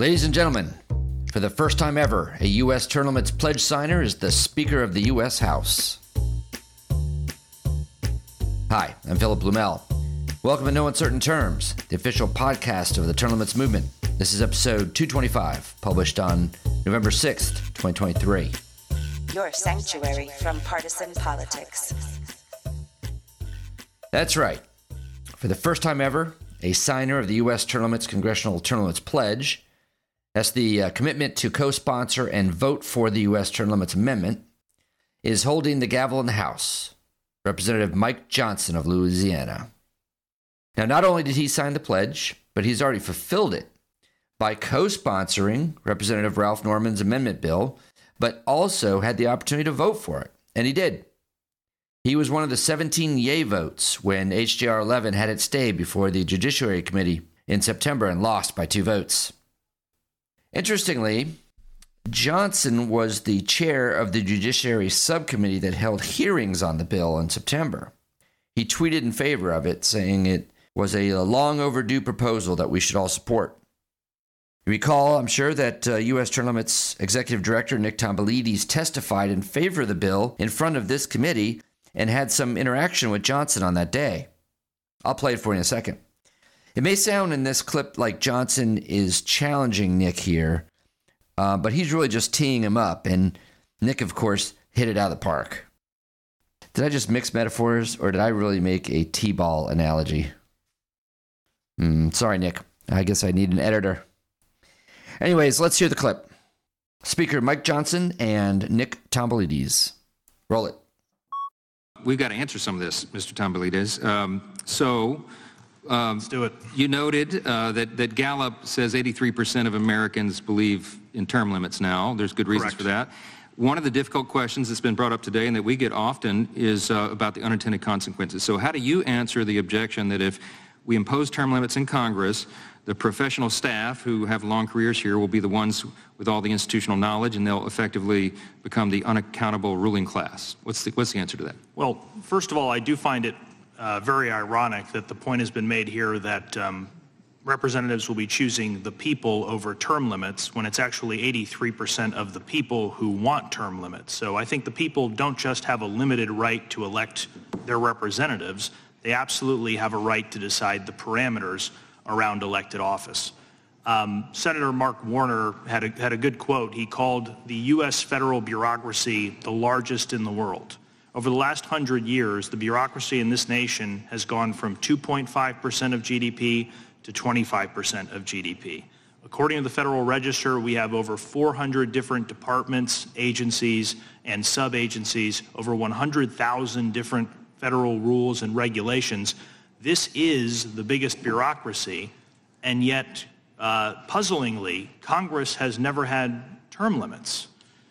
Ladies and gentlemen, for the first time ever, a U.S. Term Limits pledge signer is the Speaker of the U.S. House. Hi, I'm Philip Blumel. Welcome to No Uncertain Terms, the official podcast of the term limits movement. This is episode 225, published on November 6th, 2023. Your sanctuary from partisan politics. That's right. For the first time ever, a signer of the U.S. Term Limits Congressional Term Limits Pledge that's the uh, commitment to co sponsor and vote for the U.S. Term Limits Amendment, is holding the gavel in the House. Representative Mike Johnson of Louisiana. Now, not only did he sign the pledge, but he's already fulfilled it by co sponsoring Representative Ralph Norman's amendment bill, but also had the opportunity to vote for it. And he did. He was one of the 17 yay votes when HJR 11 had its stay before the Judiciary Committee in September and lost by two votes. Interestingly, Johnson was the chair of the Judiciary Subcommittee that held hearings on the bill in September. He tweeted in favor of it, saying it was a long overdue proposal that we should all support. You recall, I'm sure, that uh, U.S. Limits Executive Director Nick Tomboulides testified in favor of the bill in front of this committee and had some interaction with Johnson on that day. I'll play it for you in a second. It may sound in this clip like Johnson is challenging Nick here, uh, but he's really just teeing him up. And Nick, of course, hit it out of the park. Did I just mix metaphors or did I really make a T ball analogy? Mm, sorry, Nick. I guess I need an editor. Anyways, let's hear the clip. Speaker Mike Johnson and Nick Tomboulides. Roll it. We've got to answer some of this, Mr. Tomboulides. Um, so, um, Let's do it. You noted uh, that, that Gallup says 83% of Americans believe in term limits now. There's good reasons Correct. for that. One of the difficult questions that's been brought up today and that we get often is uh, about the unintended consequences. So how do you answer the objection that if we impose term limits in Congress, the professional staff who have long careers here will be the ones with all the institutional knowledge and they'll effectively become the unaccountable ruling class? What's the, what's the answer to that? Well, first of all, I do find it uh, very ironic that the point has been made here that um, representatives will be choosing the people over term limits when it's actually 83% of the people who want term limits. So I think the people don't just have a limited right to elect their representatives, they absolutely have a right to decide the parameters around elected office. Um, Senator Mark Warner had a, had a good quote. He called the U.S. federal bureaucracy the largest in the world. Over the last hundred years, the bureaucracy in this nation has gone from 2.5% of GDP to 25% of GDP. According to the Federal Register, we have over 400 different departments, agencies, and sub-agencies, over 100,000 different federal rules and regulations. This is the biggest bureaucracy, and yet, uh, puzzlingly, Congress has never had term limits.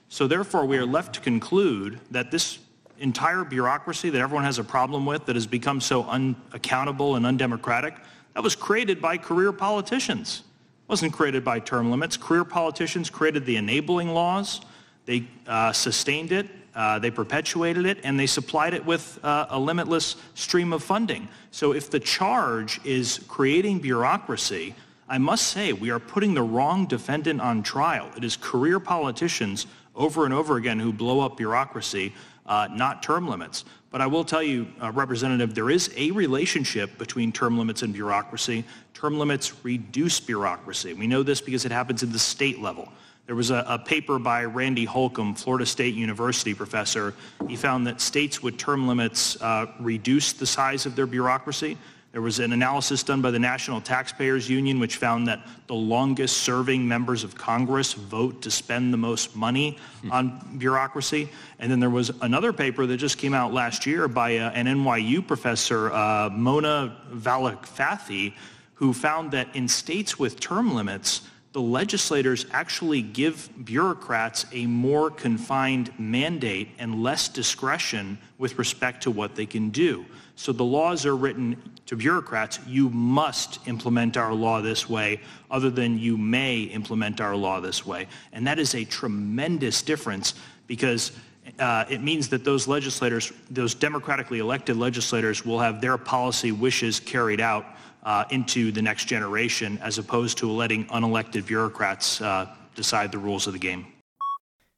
So therefore, we are left to conclude that this entire bureaucracy that everyone has a problem with that has become so unaccountable and undemocratic, that was created by career politicians. It wasn't created by term limits. Career politicians created the enabling laws. They uh, sustained it. Uh, they perpetuated it and they supplied it with uh, a limitless stream of funding. So if the charge is creating bureaucracy, I must say we are putting the wrong defendant on trial. It is career politicians over and over again who blow up bureaucracy uh, not term limits. But I will tell you, uh, Representative, there is a relationship between term limits and bureaucracy. Term limits reduce bureaucracy. We know this because it happens at the state level. There was a, a, paper by Randy Holcombe, Florida State University professor. He found that states with term limits uh, reduce the size of their bureaucracy. There was an analysis done by the National Taxpayers Union which found that the longest serving members of Congress vote to spend the most money hmm. on bureaucracy. And then there was another paper that just came out last year by uh, an NYU professor, uh, Mona Vakilifathi, who found that in states with term limits, the legislators actually give bureaucrats a more confined mandate and less discretion with respect to what they can do. So the laws are written to bureaucrats, you must implement our law this way, other than you may implement our law this way. And that is a tremendous difference because uh, it means that those legislators, those democratically elected legislators, will have their policy wishes carried out uh, into the next generation, as opposed to letting unelected bureaucrats uh, decide the rules of the game.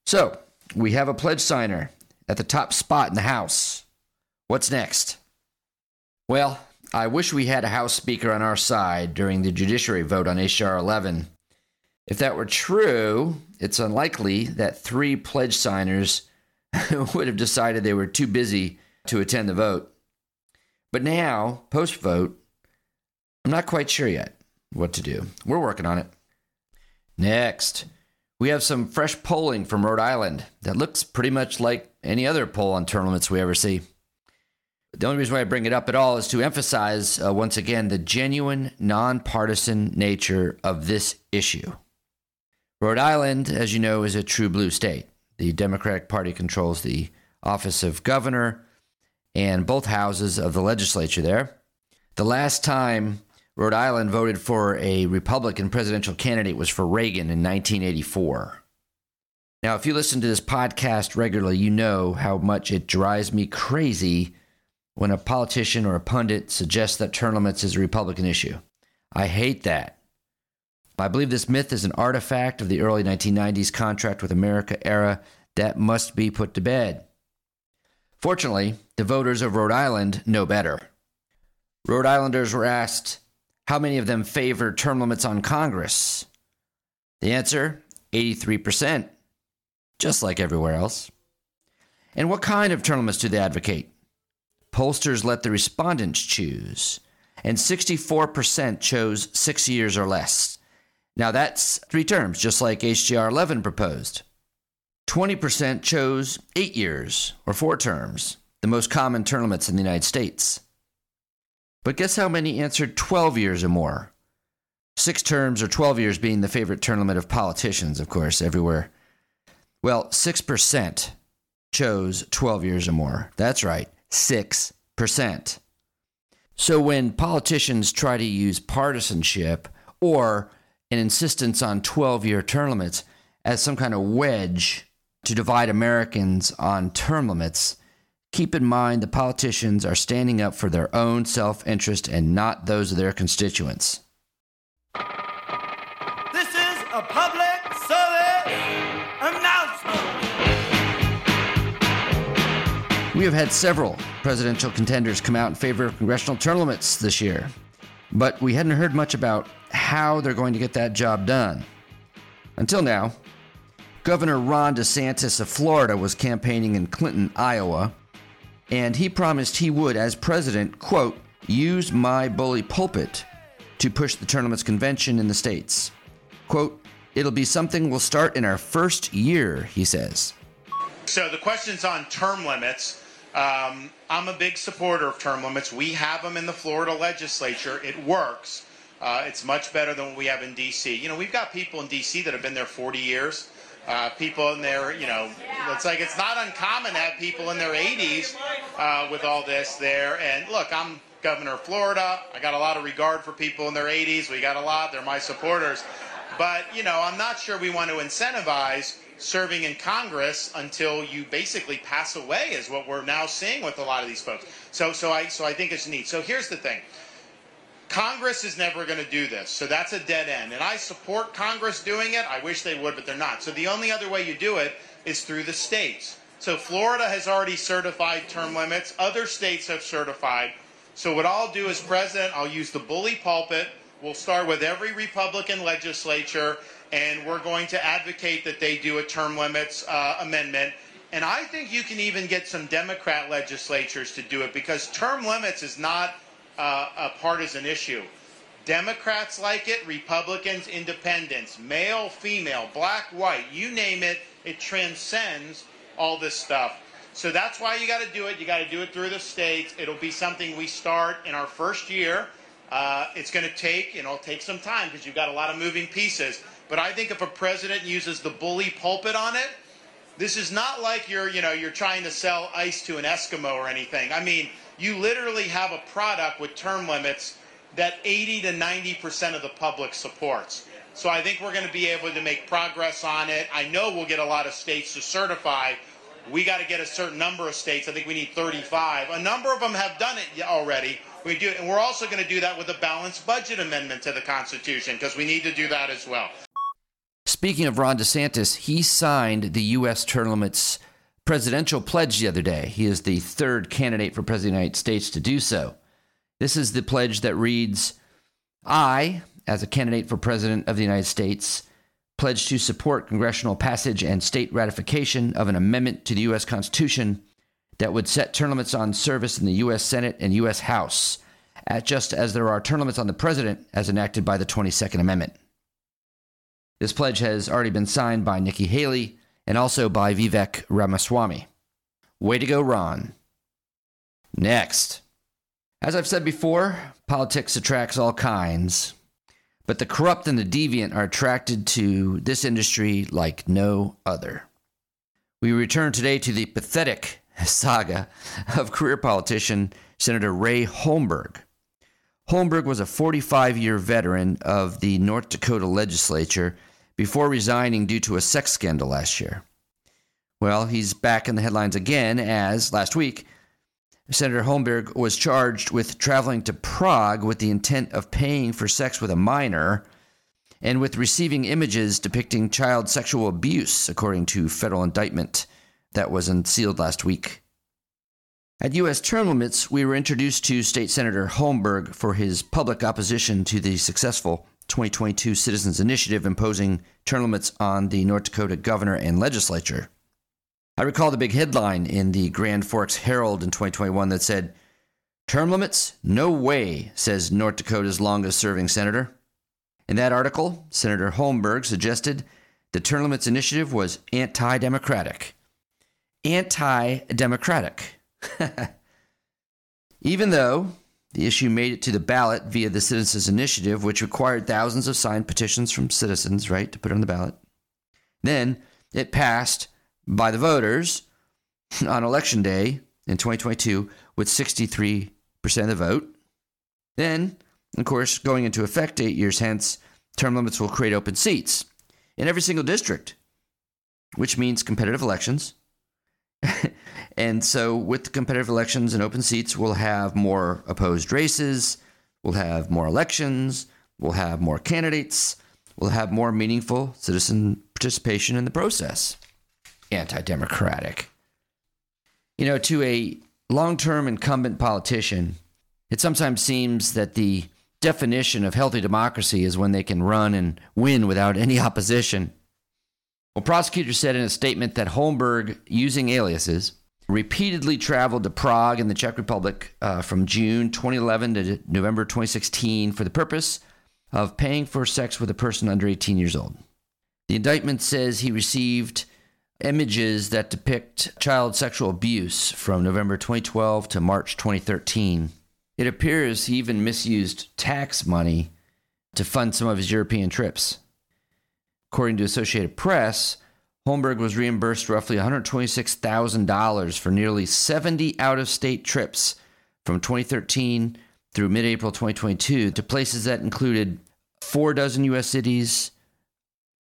So, we have a pledge signer at the top spot in the House. What's next? Well, I wish we had a House Speaker on our side during the judiciary vote on H.R. 11. If that were true, it's unlikely that three pledge signers would have decided they were too busy to attend the vote. But now, post vote, I'm not quite sure yet what to do. We're working on it. Next, we have some fresh polling from Rhode Island that looks pretty much like any other poll on term limits we ever see. The only reason why I bring it up at all is to emphasize uh, once again the genuine, nonpartisan nature of this issue. Rhode Island, as you know, is a true blue state. The Democratic Party controls the office of governor and both houses of the legislature there. The last time Rhode Island voted for a Republican presidential candidate was for Reagan in 1984. Now, if you listen to this podcast regularly, you know how much it drives me crazy when a politician or a pundit suggests that term limits is a Republican issue. I hate that. I believe this myth is an artifact of the early 1990s contract with America era that must be put to bed. Fortunately, the voters of Rhode Island know better. Rhode Islanders were asked how many of them favor term limits on Congress. The answer 83%, just like everywhere else. And what kind of term limits do they advocate? Pollsters let the respondents choose, and 64% chose six years or less. Now that's three terms, just like HJR 11 proposed. 20% chose eight years or four terms, the most common term limits in the United States. But guess how many answered 12 years or more? Six terms or 12 years being the favorite term limit of politicians, of course, everywhere. Well, 6% chose 12 years or more. That's right. 6%. So when politicians try to use partisanship or an insistence on 12 year term limits as some kind of wedge to divide Americans on term limits, keep in mind the politicians are standing up for their own self interest and not those of their constituents. This is a public service announcement. We have had several presidential contenders come out in favor of congressional term limits this year, but we hadn't heard much about how they're going to get that job done. Until now, Governor Ron DeSantis of Florida was campaigning in Clinton, Iowa, and he promised he would, as president, quote, use my bully pulpit to push the term limits convention in the states. Quote, it'll be something we'll start in our first year, he says. So the question's on term limits. Um, I'm a big supporter of term limits. We have them in the Florida legislature. It works. Uh, it's much better than what we have in D.C. You know, we've got people in D.C. that have been there 40 years. Uh, people in their, you know, it's like it's not uncommon to have people in their 80s uh, with all this there. And look, I'm governor of Florida. I got a lot of regard for people in their 80s. We got a lot. They're my supporters. But, you know, I'm not sure we want to incentivize serving in Congress until you basically pass away, is what we're now seeing with a lot of these folks. So, so I, so I think it's neat. So here's the thing. Congress is never going to do this, so that's a dead end. And I support Congress doing it. I wish they would, but they're not. So the only other way you do it is through the states. So Florida has already certified term limits. Other states have certified. So what I'll do as president, I'll use the bully pulpit. We'll start with every Republican legislature, and we're going to advocate that they do a term limits uh, amendment. And I think you can even get some Democrat legislatures to do it because term limits is not uh, a partisan issue. Democrats like it, Republicans, independents, male, female, black, white, you name it, it transcends all this stuff. So that's why you got to do it. You got to do it through the states. It'll be something we start in our first year. Uh, it's going to take, you know, take some time because you've got a lot of moving pieces. But I think if a president uses the bully pulpit on it, this is not like you're, you know, you're trying to sell ice to an Eskimo or anything. I mean, you literally have a product with term limits that 80 to 90% of the public supports. So I think we're going to be able to make progress on it. I know we'll get a lot of states to certify, we got to get a certain number of states. I think we need 35. A number of them have done it already. We do, and we're also going to do that with a balanced budget amendment to the Constitution because we need to do that as well. Speaking of Ron DeSantis, he signed the U.S. term limits presidential pledge the other day. He is the third candidate for president of the United States to do so. This is the pledge that reads I, as a candidate for president of the United States, pledge to support congressional passage and state ratification of an amendment to the U.S. Constitution that would set term limits on service in the U.S. Senate and U.S. House, at just as there are term limits on the president as enacted by the 22nd Amendment. This pledge has already been signed by Nikki Haley and also by Vivek Ramaswamy. Way to go, Ron. Next. As I've said before, politics attracts all kinds, but the corrupt and the deviant are attracted to this industry like no other. We return today to the pathetic saga of career politician Senator Ray Holmberg. Holmberg was a 45 year veteran of the North Dakota legislature before resigning due to a sex scandal last year. Well, he's back in the headlines again as, last week, Senator Holmberg was charged with traveling to Prague with the intent of paying for sex with a minor and with receiving images depicting child sexual abuse, according to federal indictment that was unsealed last week. At U.S. term limits, we were introduced to State Senator Holmberg for his public opposition to the successful 2022 Citizens Initiative imposing term limits on the North Dakota governor and legislature. I recall the big headline in the Grand Forks Herald in 2021 that said, Term limits? No way, says North Dakota's longest serving senator. In that article, Senator Holmberg suggested the term limits initiative was anti democratic. Anti democratic. Even though the issue made it to the ballot via the Citizens Initiative, which required thousands of signed petitions from citizens, right, to put it on the ballot. Then it passed by the voters on election day in 2022 with 63% of the vote. Then, of course, going into effect eight years hence, term limits will create open seats in every single district, which means competitive elections. And so, with the competitive elections and open seats, we'll have more opposed races, we'll have more elections, we'll have more candidates, we'll have more meaningful citizen participation in the process. Anti democratic. You know, to a long term incumbent politician, it sometimes seems that the definition of healthy democracy is when they can run and win without any opposition. Well, prosecutors said in a statement that Holmberg, using aliases, repeatedly traveled to Prague in the Czech Republic uh, from June 2011 to November 2016 for the purpose of paying for sex with a person under 18 years old. The indictment says he received images that depict child sexual abuse from November 2012 to March 2013. It appears he even misused tax money to fund some of his European trips. According to Associated Press, Holmberg was reimbursed roughly $126,000 for nearly 70 out of state trips from 2013 through mid April 2022 to places that included four dozen U.S. cities,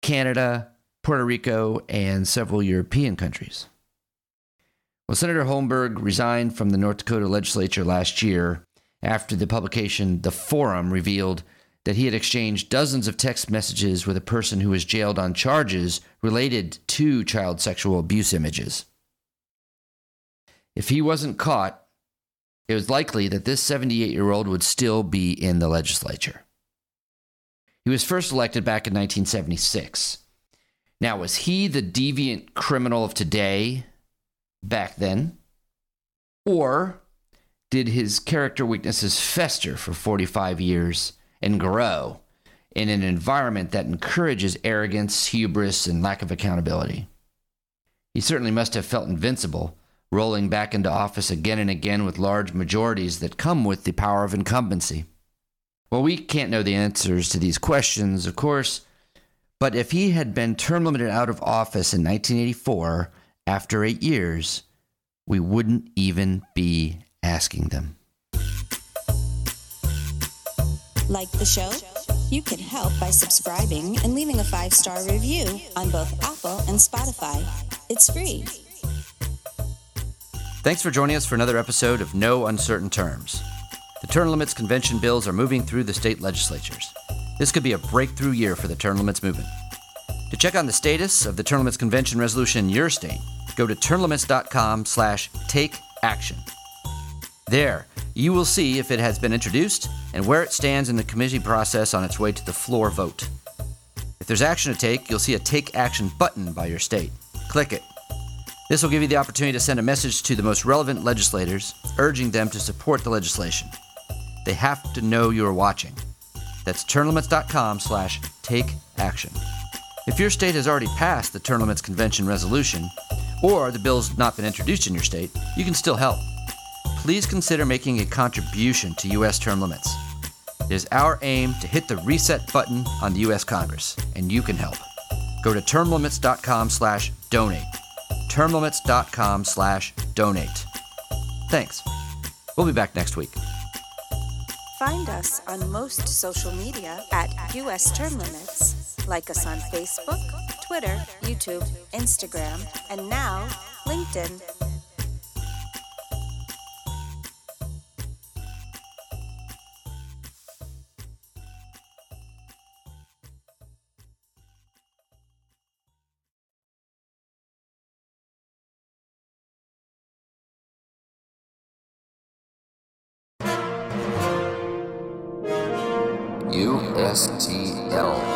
Canada, Puerto Rico, and several European countries. Well, Senator Holmberg resigned from the North Dakota legislature last year after the publication The Forum revealed that he had exchanged dozens of text messages with a person who was jailed on charges related to child sexual abuse images. If he wasn't caught, it was likely that this 78 year old would still be in the legislature. He was first elected back in 1976. Now, was he the deviant criminal of today back then? Or did his character weaknesses fester for 45 years and grow in an environment that encourages arrogance, hubris, and lack of accountability. He certainly must have felt invincible, rolling back into office again and again with large majorities that come with the power of incumbency. Well, we can't know the answers to these questions, of course, but if he had been term limited out of office in 1984 after eight years, we wouldn't even be asking them. Like the show? You can help by subscribing and leaving a five star review on both Apple and Spotify. It's free. Thanks for joining us for another episode of No Uncertain Terms. The term limits convention bills are moving through the state legislatures. This could be a breakthrough year for the term limits movement. To check on the status of the term limits convention resolution in your state, go to termlimits.com slash take action. There, you will see if it has been introduced and where it stands in the committee process on its way to the floor vote. If there's action to take, you'll see a Take Action button by your state. Click it. This will give you the opportunity to send a message to the most relevant legislators, urging them to support the legislation. They have to know you are watching. That's termlimits.com slash take action. If your state has already passed the Term Limits Convention resolution, or the bill's not been introduced in your state, you can still help. Please consider making a contribution to U.S. term limits. It is our aim to hit the reset button on the U.S. Congress, and you can help. Go to termlimits.com slash donate. termlimits.com slash donate. Thanks. We'll be back next week. Find us on most social media at US Term Limits. Like us on Facebook, Twitter, YouTube, Instagram, and now LinkedIn. USTL.